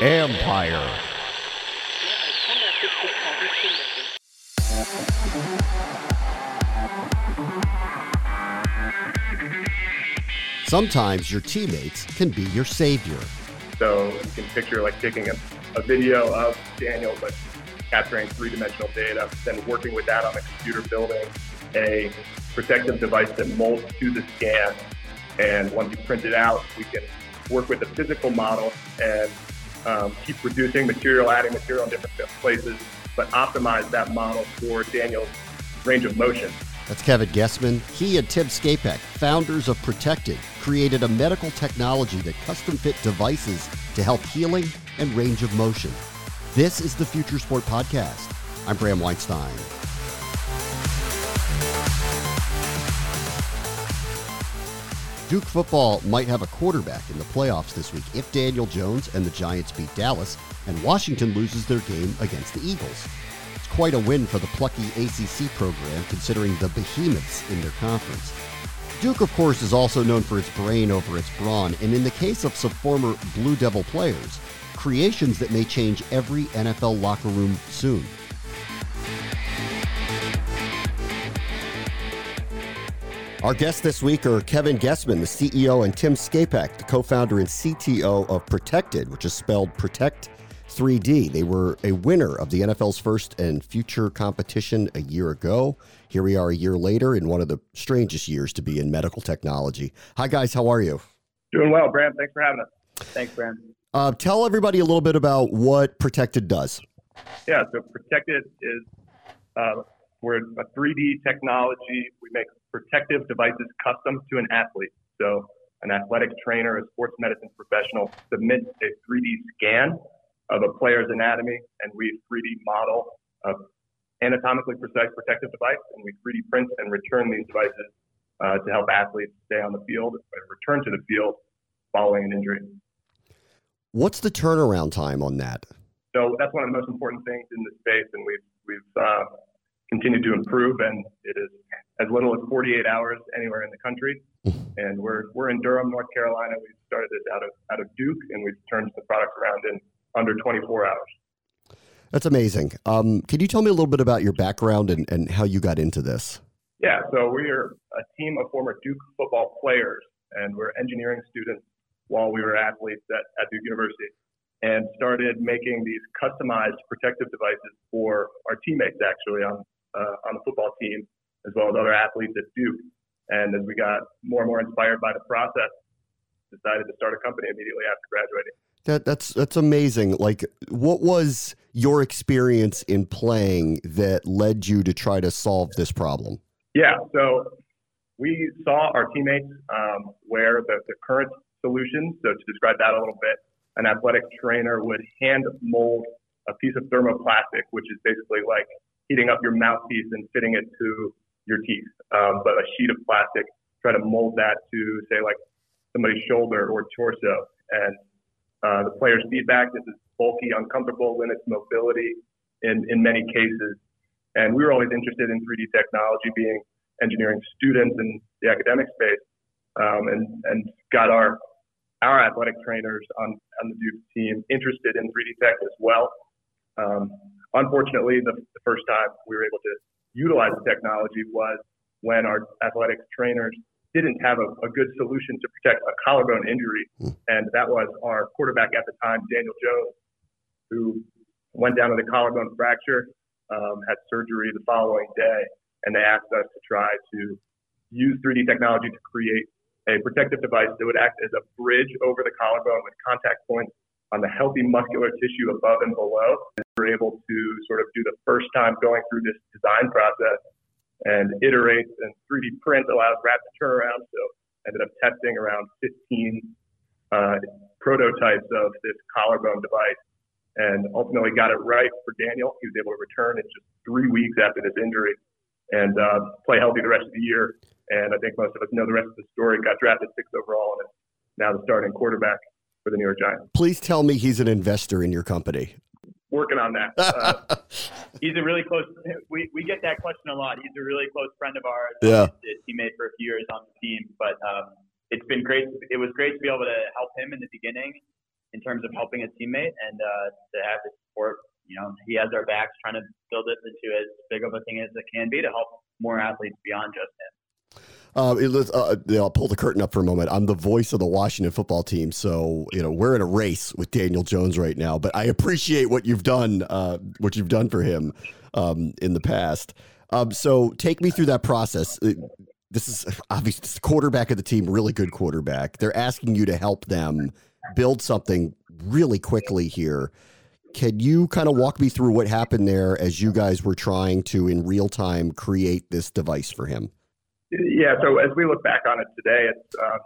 Empire. Sometimes your teammates can be your savior. So you can picture like taking a, a video of Daniel, but capturing three-dimensional data, then working with that on a computer, building a protective device that molds to the scan. And once you print it out, we can work with the physical model and um, keep reducing material, adding material in different places, but optimize that model for Daniel's range of motion. That's Kevin Gessman. He and Tim Scapek, founders of Protected, created a medical technology that custom fit devices to help healing and range of motion. This is the Future Sport Podcast. I'm Bram Weinstein. Duke football might have a quarterback in the playoffs this week if Daniel Jones and the Giants beat Dallas and Washington loses their game against the Eagles. It's quite a win for the plucky ACC program considering the behemoths in their conference. Duke, of course, is also known for its brain over its brawn, and in the case of some former Blue Devil players, creations that may change every NFL locker room soon. Our guests this week are Kevin Gessman, the CEO, and Tim Scapek, the co founder and CTO of Protected, which is spelled Protect 3D. They were a winner of the NFL's first and future competition a year ago. Here we are a year later in one of the strangest years to be in medical technology. Hi, guys. How are you? Doing well, Bram. Thanks for having us. Thanks, Bram. Uh, tell everybody a little bit about what Protected does. Yeah, so Protected is uh, we're a 3D technology. We make protective devices custom to an athlete. So an athletic trainer, a sports medicine professional submits a 3D scan of a player's anatomy, and we 3D model a anatomically precise protective device, and we 3D print and return these devices uh, to help athletes stay on the field and return to the field following an injury. What's the turnaround time on that? So that's one of the most important things in this space, and we've we've uh, continued to improve, and it is as little as 48 hours anywhere in the country. and we're we're in Durham, North Carolina. We started this out of out of Duke, and we've turned the product around in under 24 hours. That's amazing. Um, can you tell me a little bit about your background and, and how you got into this? Yeah, so we are a team of former Duke football players, and we're engineering students while we were athletes at, at Duke University, and started making these customized protective devices for our teammates actually on uh, on the football team, as well as other athletes at Duke. And as we got more and more inspired by the process, decided to start a company immediately after graduating. That that's that's amazing. Like, what was your experience in playing that led you to try to solve this problem? Yeah, so we saw our teammates um, wear the, the current solution. So to describe that a little bit, an athletic trainer would hand mold a piece of thermoplastic, which is basically like heating up your mouthpiece and fitting it to your teeth, um, but a sheet of plastic. Try to mold that to say like somebody's shoulder or torso, and uh, the player's feedback. This is bulky, uncomfortable, limits mobility in in many cases. And we were always interested in 3D technology, being engineering students in the academic space, um, and and got our our athletic trainers on on the Duke team interested in 3D tech as well. Um, unfortunately, the, the first time we were able to utilize the technology was when our athletics trainers didn't have a, a, good solution to protect a collarbone injury. Hmm. And that was our quarterback at the time, Daniel Jones, who went down with a collarbone fracture, um, had surgery the following day. And they asked us to try to use 3D technology to create a protective device that would act as a bridge over the collarbone with contact points on the healthy muscular tissue above and below. And we're able to sort of do the first time going through this design process and iterate and 3D print allows rapid turnaround. So ended up testing around 15 uh, prototypes of this collarbone device and ultimately got it right for Daniel. He was able to return in just three weeks after this injury and uh, play healthy the rest of the year. And I think most of us know the rest of the story. Got drafted sixth overall and now the starting quarterback for the New York Giants. Please tell me he's an investor in your company. Working on that. Uh, he's a really close. We, we get that question a lot. He's a really close friend of ours. Yeah, he made for a few years on the team, but um, it's been great. It was great to be able to help him in the beginning in terms of helping a teammate and uh, to have his support. You know, he has our backs trying to build this into as big of a thing as it can be to help more athletes beyond just him. Uh, it, uh, I'll pull the curtain up for a moment. I'm the voice of the Washington football team, so you know we're in a race with Daniel Jones right now. But I appreciate what you've done, uh, what you've done for him um, in the past. Um, so take me through that process. Uh, this is obviously the quarterback of the team, really good quarterback. They're asking you to help them build something really quickly here. Can you kind of walk me through what happened there as you guys were trying to, in real time, create this device for him? Yeah, so as we look back on it today, it's uh,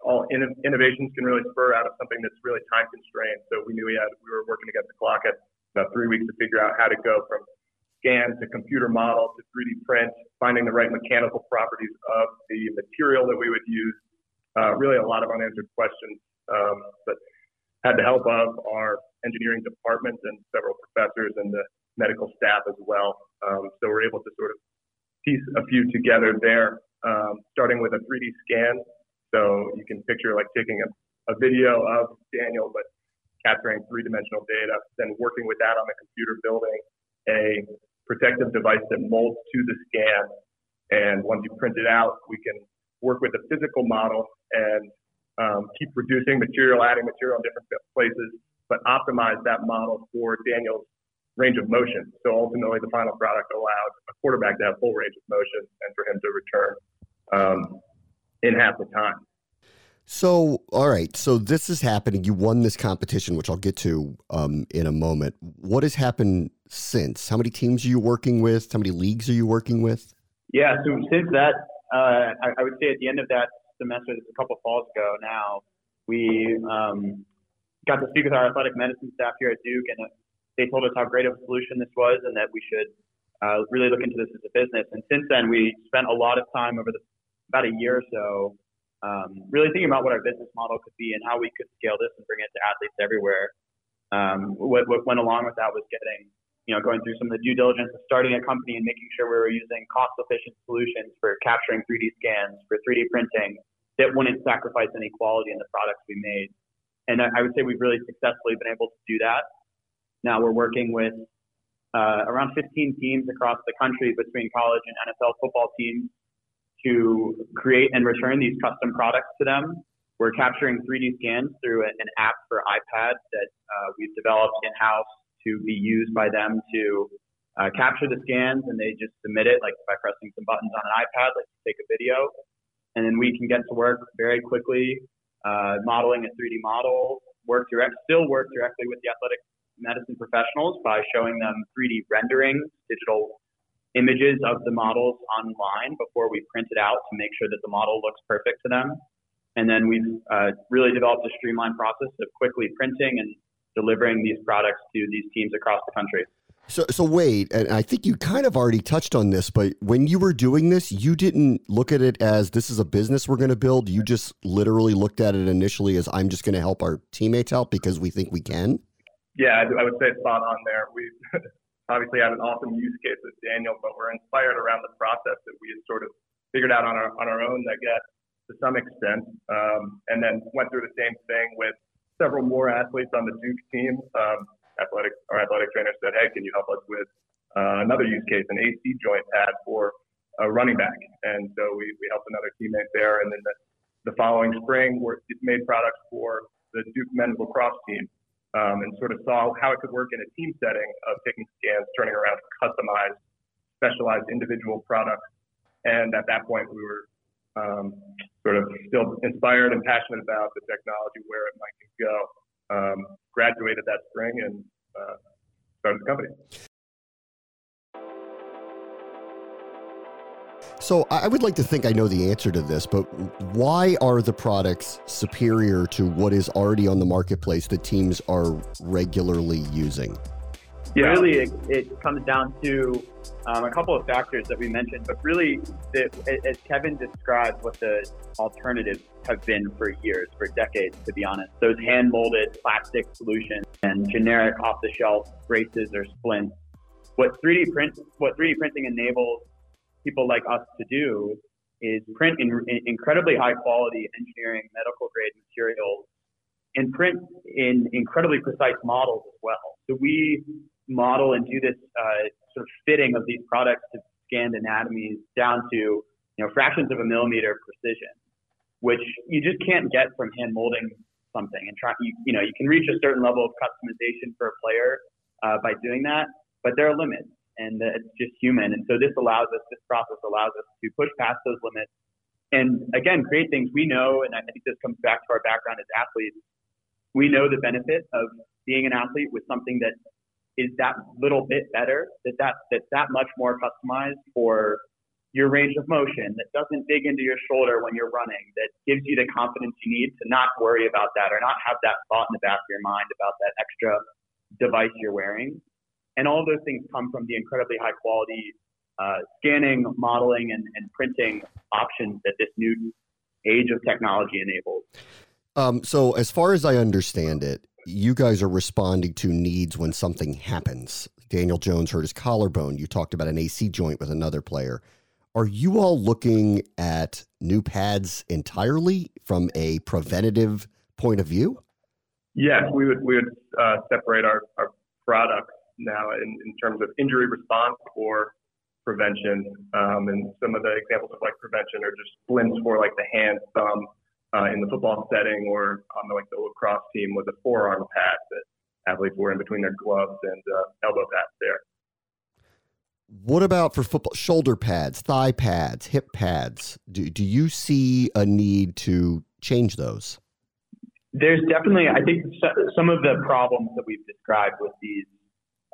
all in- innovations can really spur out of something that's really time constrained. So we knew we had we were working against the clock at about three weeks to figure out how to go from scan to computer model to 3D print, finding the right mechanical properties of the material that we would use. Uh, really, a lot of unanswered questions, um, but had the help of our engineering department and several professors and the medical staff as well. Um, so we're able to sort of piece a few together there, um, starting with a 3D scan. So you can picture like taking a, a video of Daniel, but capturing three dimensional data, then working with that on the computer, building a protective device that molds to the scan. And once you print it out, we can work with the physical model and um, keep reducing material, adding material in different places, but optimize that model for Daniel's range of motion. So ultimately, the final product allowed a quarterback to have full range of motion and for him to return um, in half the time. So, all right. So this is happening. You won this competition, which I'll get to um, in a moment. What has happened since? How many teams are you working with? How many leagues are you working with? Yeah. So since that, uh, I, I, would say at the end of that semester, a couple falls ago now, we um, got to speak with our athletic medicine staff here at Duke, and they told us how great of a solution this was and that we should uh, really look into this as a business. And since then, we spent a lot of time over the about a year or so um, really thinking about what our business model could be and how we could scale this and bring it to athletes everywhere. Um, what, what went along with that was getting, you know, going through some of the due diligence of starting a company and making sure we were using cost-efficient solutions for capturing 3D scans, for 3D printing that wouldn't sacrifice any quality in the products we made. And I would say we've really successfully been able to do that. Now we're working with uh, around 15 teams across the country between college and NFL football teams to create and return these custom products to them. We're capturing 3D scans through an app for iPad that uh, we've developed in house to be used by them to uh, capture the scans and they just submit it like by pressing some buttons on an iPad, like take a video. And then we can get to work very quickly, uh, modeling a 3D model, work direct, still work directly with the athletic medicine professionals by showing them 3D renderings, digital images of the models online before we print it out to make sure that the model looks perfect to them. And then we've uh, really developed a streamlined process of quickly printing and delivering these products to these teams across the country. So, so wait, and I think you kind of already touched on this, but when you were doing this, you didn't look at it as this is a business we're going to build. You just literally looked at it initially as I'm just going to help our teammates out because we think we can. Yeah, I would say spot on there. We obviously had an awesome use case with Daniel, but we're inspired around the process that we had sort of figured out on our on our own, I guess, to some extent, um, and then went through the same thing with several more athletes on the Duke team. Um, athletic our athletic trainer said, "Hey, can you help us with uh, another use case, an AC joint pad for a running back?" And so we we helped another teammate there, and then the, the following spring, we made products for the Duke men's lacrosse team um, and sort of saw how it could work in a team setting of taking scans, turning around customized, specialized individual products. And at that point, we were um, sort of still inspired and passionate about the technology, where it might go. Um, graduated that spring and uh, started the company. So I would like to think I know the answer to this, but why are the products superior to what is already on the marketplace that teams are regularly using? Yeah, really, it, it comes down to um, a couple of factors that we mentioned, but really, the, as Kevin described, what the alternatives have been for years, for decades, to be honest. Those hand molded plastic solutions and generic off the shelf braces or splints. What 3D print, what 3D printing enables people like us to do is print in, in incredibly high quality engineering medical grade materials and print in incredibly precise models as well. So we model and do this uh, sort of fitting of these products to scanned anatomies down to you know fractions of a millimeter precision, which you just can't get from hand molding something. And try you, you know you can reach a certain level of customization for a player uh, by doing that, but there are limits, and it's just human. And so this allows us, this process allows us to push past those limits, and again create things we know. And I think this comes back to our background as athletes. We know the benefit of being an athlete with something that is that little bit better, that, that that's that much more customized for your range of motion, that doesn't dig into your shoulder when you're running, that gives you the confidence you need to not worry about that or not have that thought in the back of your mind about that extra device you're wearing. And all those things come from the incredibly high quality uh, scanning, modeling, and, and printing options that this new age of technology enables. Um, so, as far as I understand it, you guys are responding to needs when something happens. Daniel Jones hurt his collarbone. You talked about an AC joint with another player. Are you all looking at new pads entirely from a preventative point of view? Yes, we would we would uh, separate our, our products now in, in terms of injury response or prevention. Um, and some of the examples of like prevention are just splints for like the hand, thumb, uh, in the football setting or on the, like the lacrosse team with a forearm pad that athletes wore in between their gloves and uh, elbow pads there. What about for football? Shoulder pads, thigh pads, hip pads. Do, do you see a need to change those? There's definitely, I think, some of the problems that we've described with these,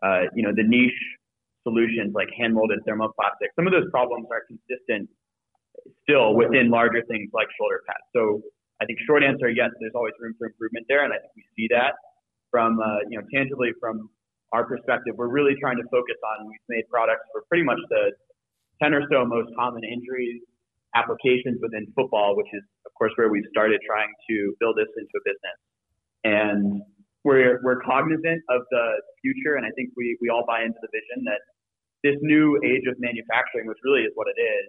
uh, you know, the niche solutions like hand molded thermoplastic, some of those problems are consistent still within larger things like shoulder pads. So I think short answer, yes, there's always room for improvement there, and I think we see that from uh, you know tangibly from our perspective. We're really trying to focus on we've made products for pretty much the 10 or so most common injuries applications within football, which is of course where we've started trying to build this into a business. And we're we're cognizant of the future, and I think we we all buy into the vision that this new age of manufacturing, which really is what it is,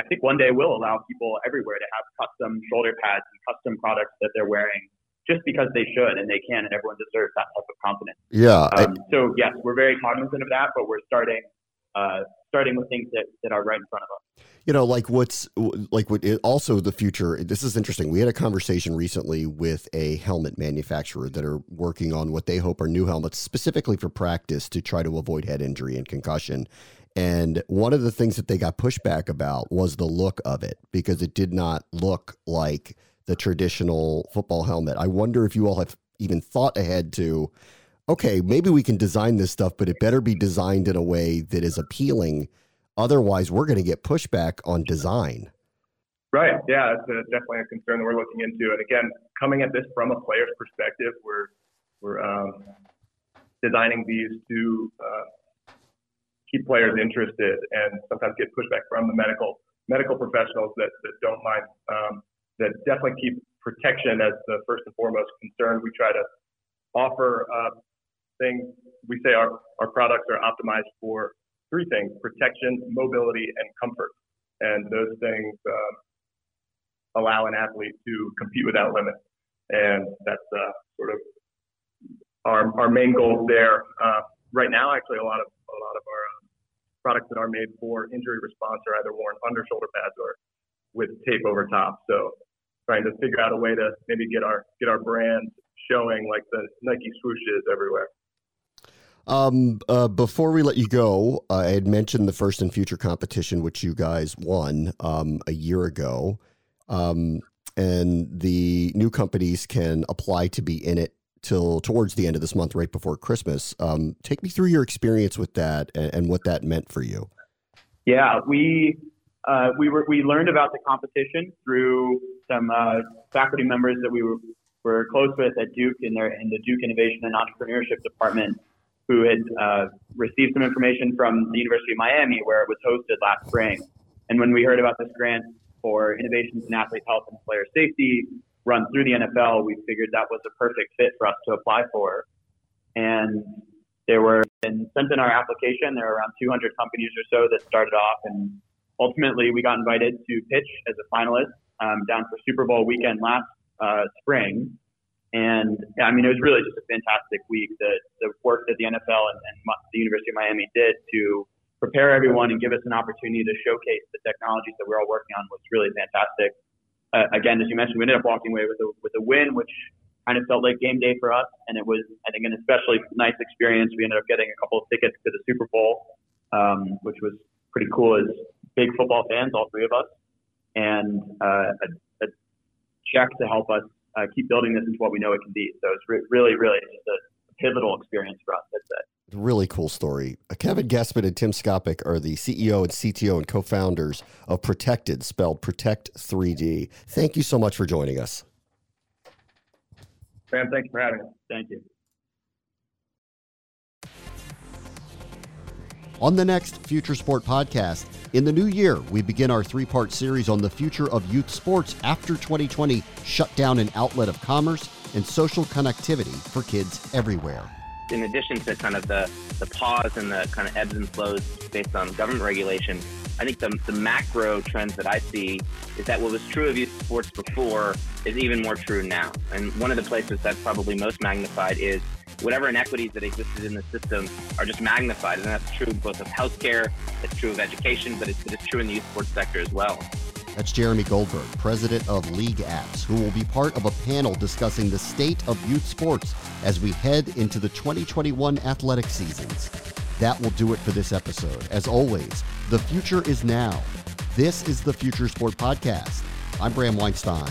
I think one day will allow people everywhere to have custom shoulder pads and custom products that they're wearing just because they should and they can, and everyone deserves that type of confidence. Yeah. Um, I, so yes, we're very cognizant of that, but we're starting uh, starting with things that, that are right in front of us. You know, like what's like what it, also the future. This is interesting. We had a conversation recently with a helmet manufacturer that are working on what they hope are new helmets specifically for practice to try to avoid head injury and concussion. And one of the things that they got pushback about was the look of it because it did not look like the traditional football helmet. I wonder if you all have even thought ahead to, okay, maybe we can design this stuff, but it better be designed in a way that is appealing. Otherwise, we're going to get pushback on design. Right. Yeah, it's a, definitely a concern that we're looking into. And again, coming at this from a player's perspective, we're we're um, designing these to uh, keep players interested and sometimes get pushback from the medical medical professionals that, that don't mind um, that definitely keep protection as the first and foremost concern. We try to offer uh, things. We say our, our products are optimized for three things: protection, mobility, and comfort. And those things uh, allow an athlete to compete without limit. And that's uh, sort of our, our main goal there. Uh, right now, actually, a lot of a lot of our products that are made for injury response are either worn under shoulder pads or with tape over top. So trying to figure out a way to maybe get our get our brand showing like the Nike swooshes everywhere. Um, uh, before we let you go, uh, I had mentioned the first and future competition, which you guys won um, a year ago. Um, and the new companies can apply to be in it till towards the end of this month, right before Christmas. Um, take me through your experience with that and, and what that meant for you. Yeah, we uh, we were we learned about the competition through some uh, faculty members that we were, were close with at Duke in their in the Duke Innovation and Entrepreneurship Department, who had uh, received some information from the University of Miami where it was hosted last spring. And when we heard about this grant for innovations in athlete health and player safety, run through the NFL, we figured that was a perfect fit for us to apply for. And there were, and sent in our application, there were around 200 companies or so that started off, and ultimately, we got invited to pitch as a finalist um, down for Super Bowl weekend last uh, spring. And I mean, it was really just a fantastic week. The, the work that the NFL and, and the University of Miami did to prepare everyone and give us an opportunity to showcase the technologies that we're all working on was really fantastic. Uh, again, as you mentioned, we ended up walking away with a, with a win, which kind of felt like game day for us. And it was, I think, an especially nice experience. We ended up getting a couple of tickets to the Super Bowl, um, which was pretty cool as big football fans, all three of us, and uh, a, a check to help us uh, keep building this into what we know it can be. So it's re- really, really just a pivotal experience for us. That's it. Really cool story. Uh, Kevin Gessman and Tim Scapek are the CEO and CTO and co-founders of Protected, spelled Protect 3D. Thank you so much for joining us. Sam, thanks for having us. Thank you. On the next Future Sport podcast, in the new year, we begin our three part series on the future of youth sports after 2020 shut down an outlet of commerce and social connectivity for kids everywhere. In addition to kind of the, the pause and the kind of ebbs and flows based on government regulation, I think the, the macro trends that I see is that what was true of youth sports before is even more true now. And one of the places that's probably most magnified is whatever inequities that existed in the system are just magnified. And that's true both of healthcare, it's true of education, but it's, it's true in the youth sports sector as well. That's Jeremy Goldberg, president of League Apps, who will be part of a panel discussing the state of youth sports as we head into the 2021 athletic seasons. That will do it for this episode. As always, the future is now. This is the Future Sport Podcast. I'm Bram Weinstein.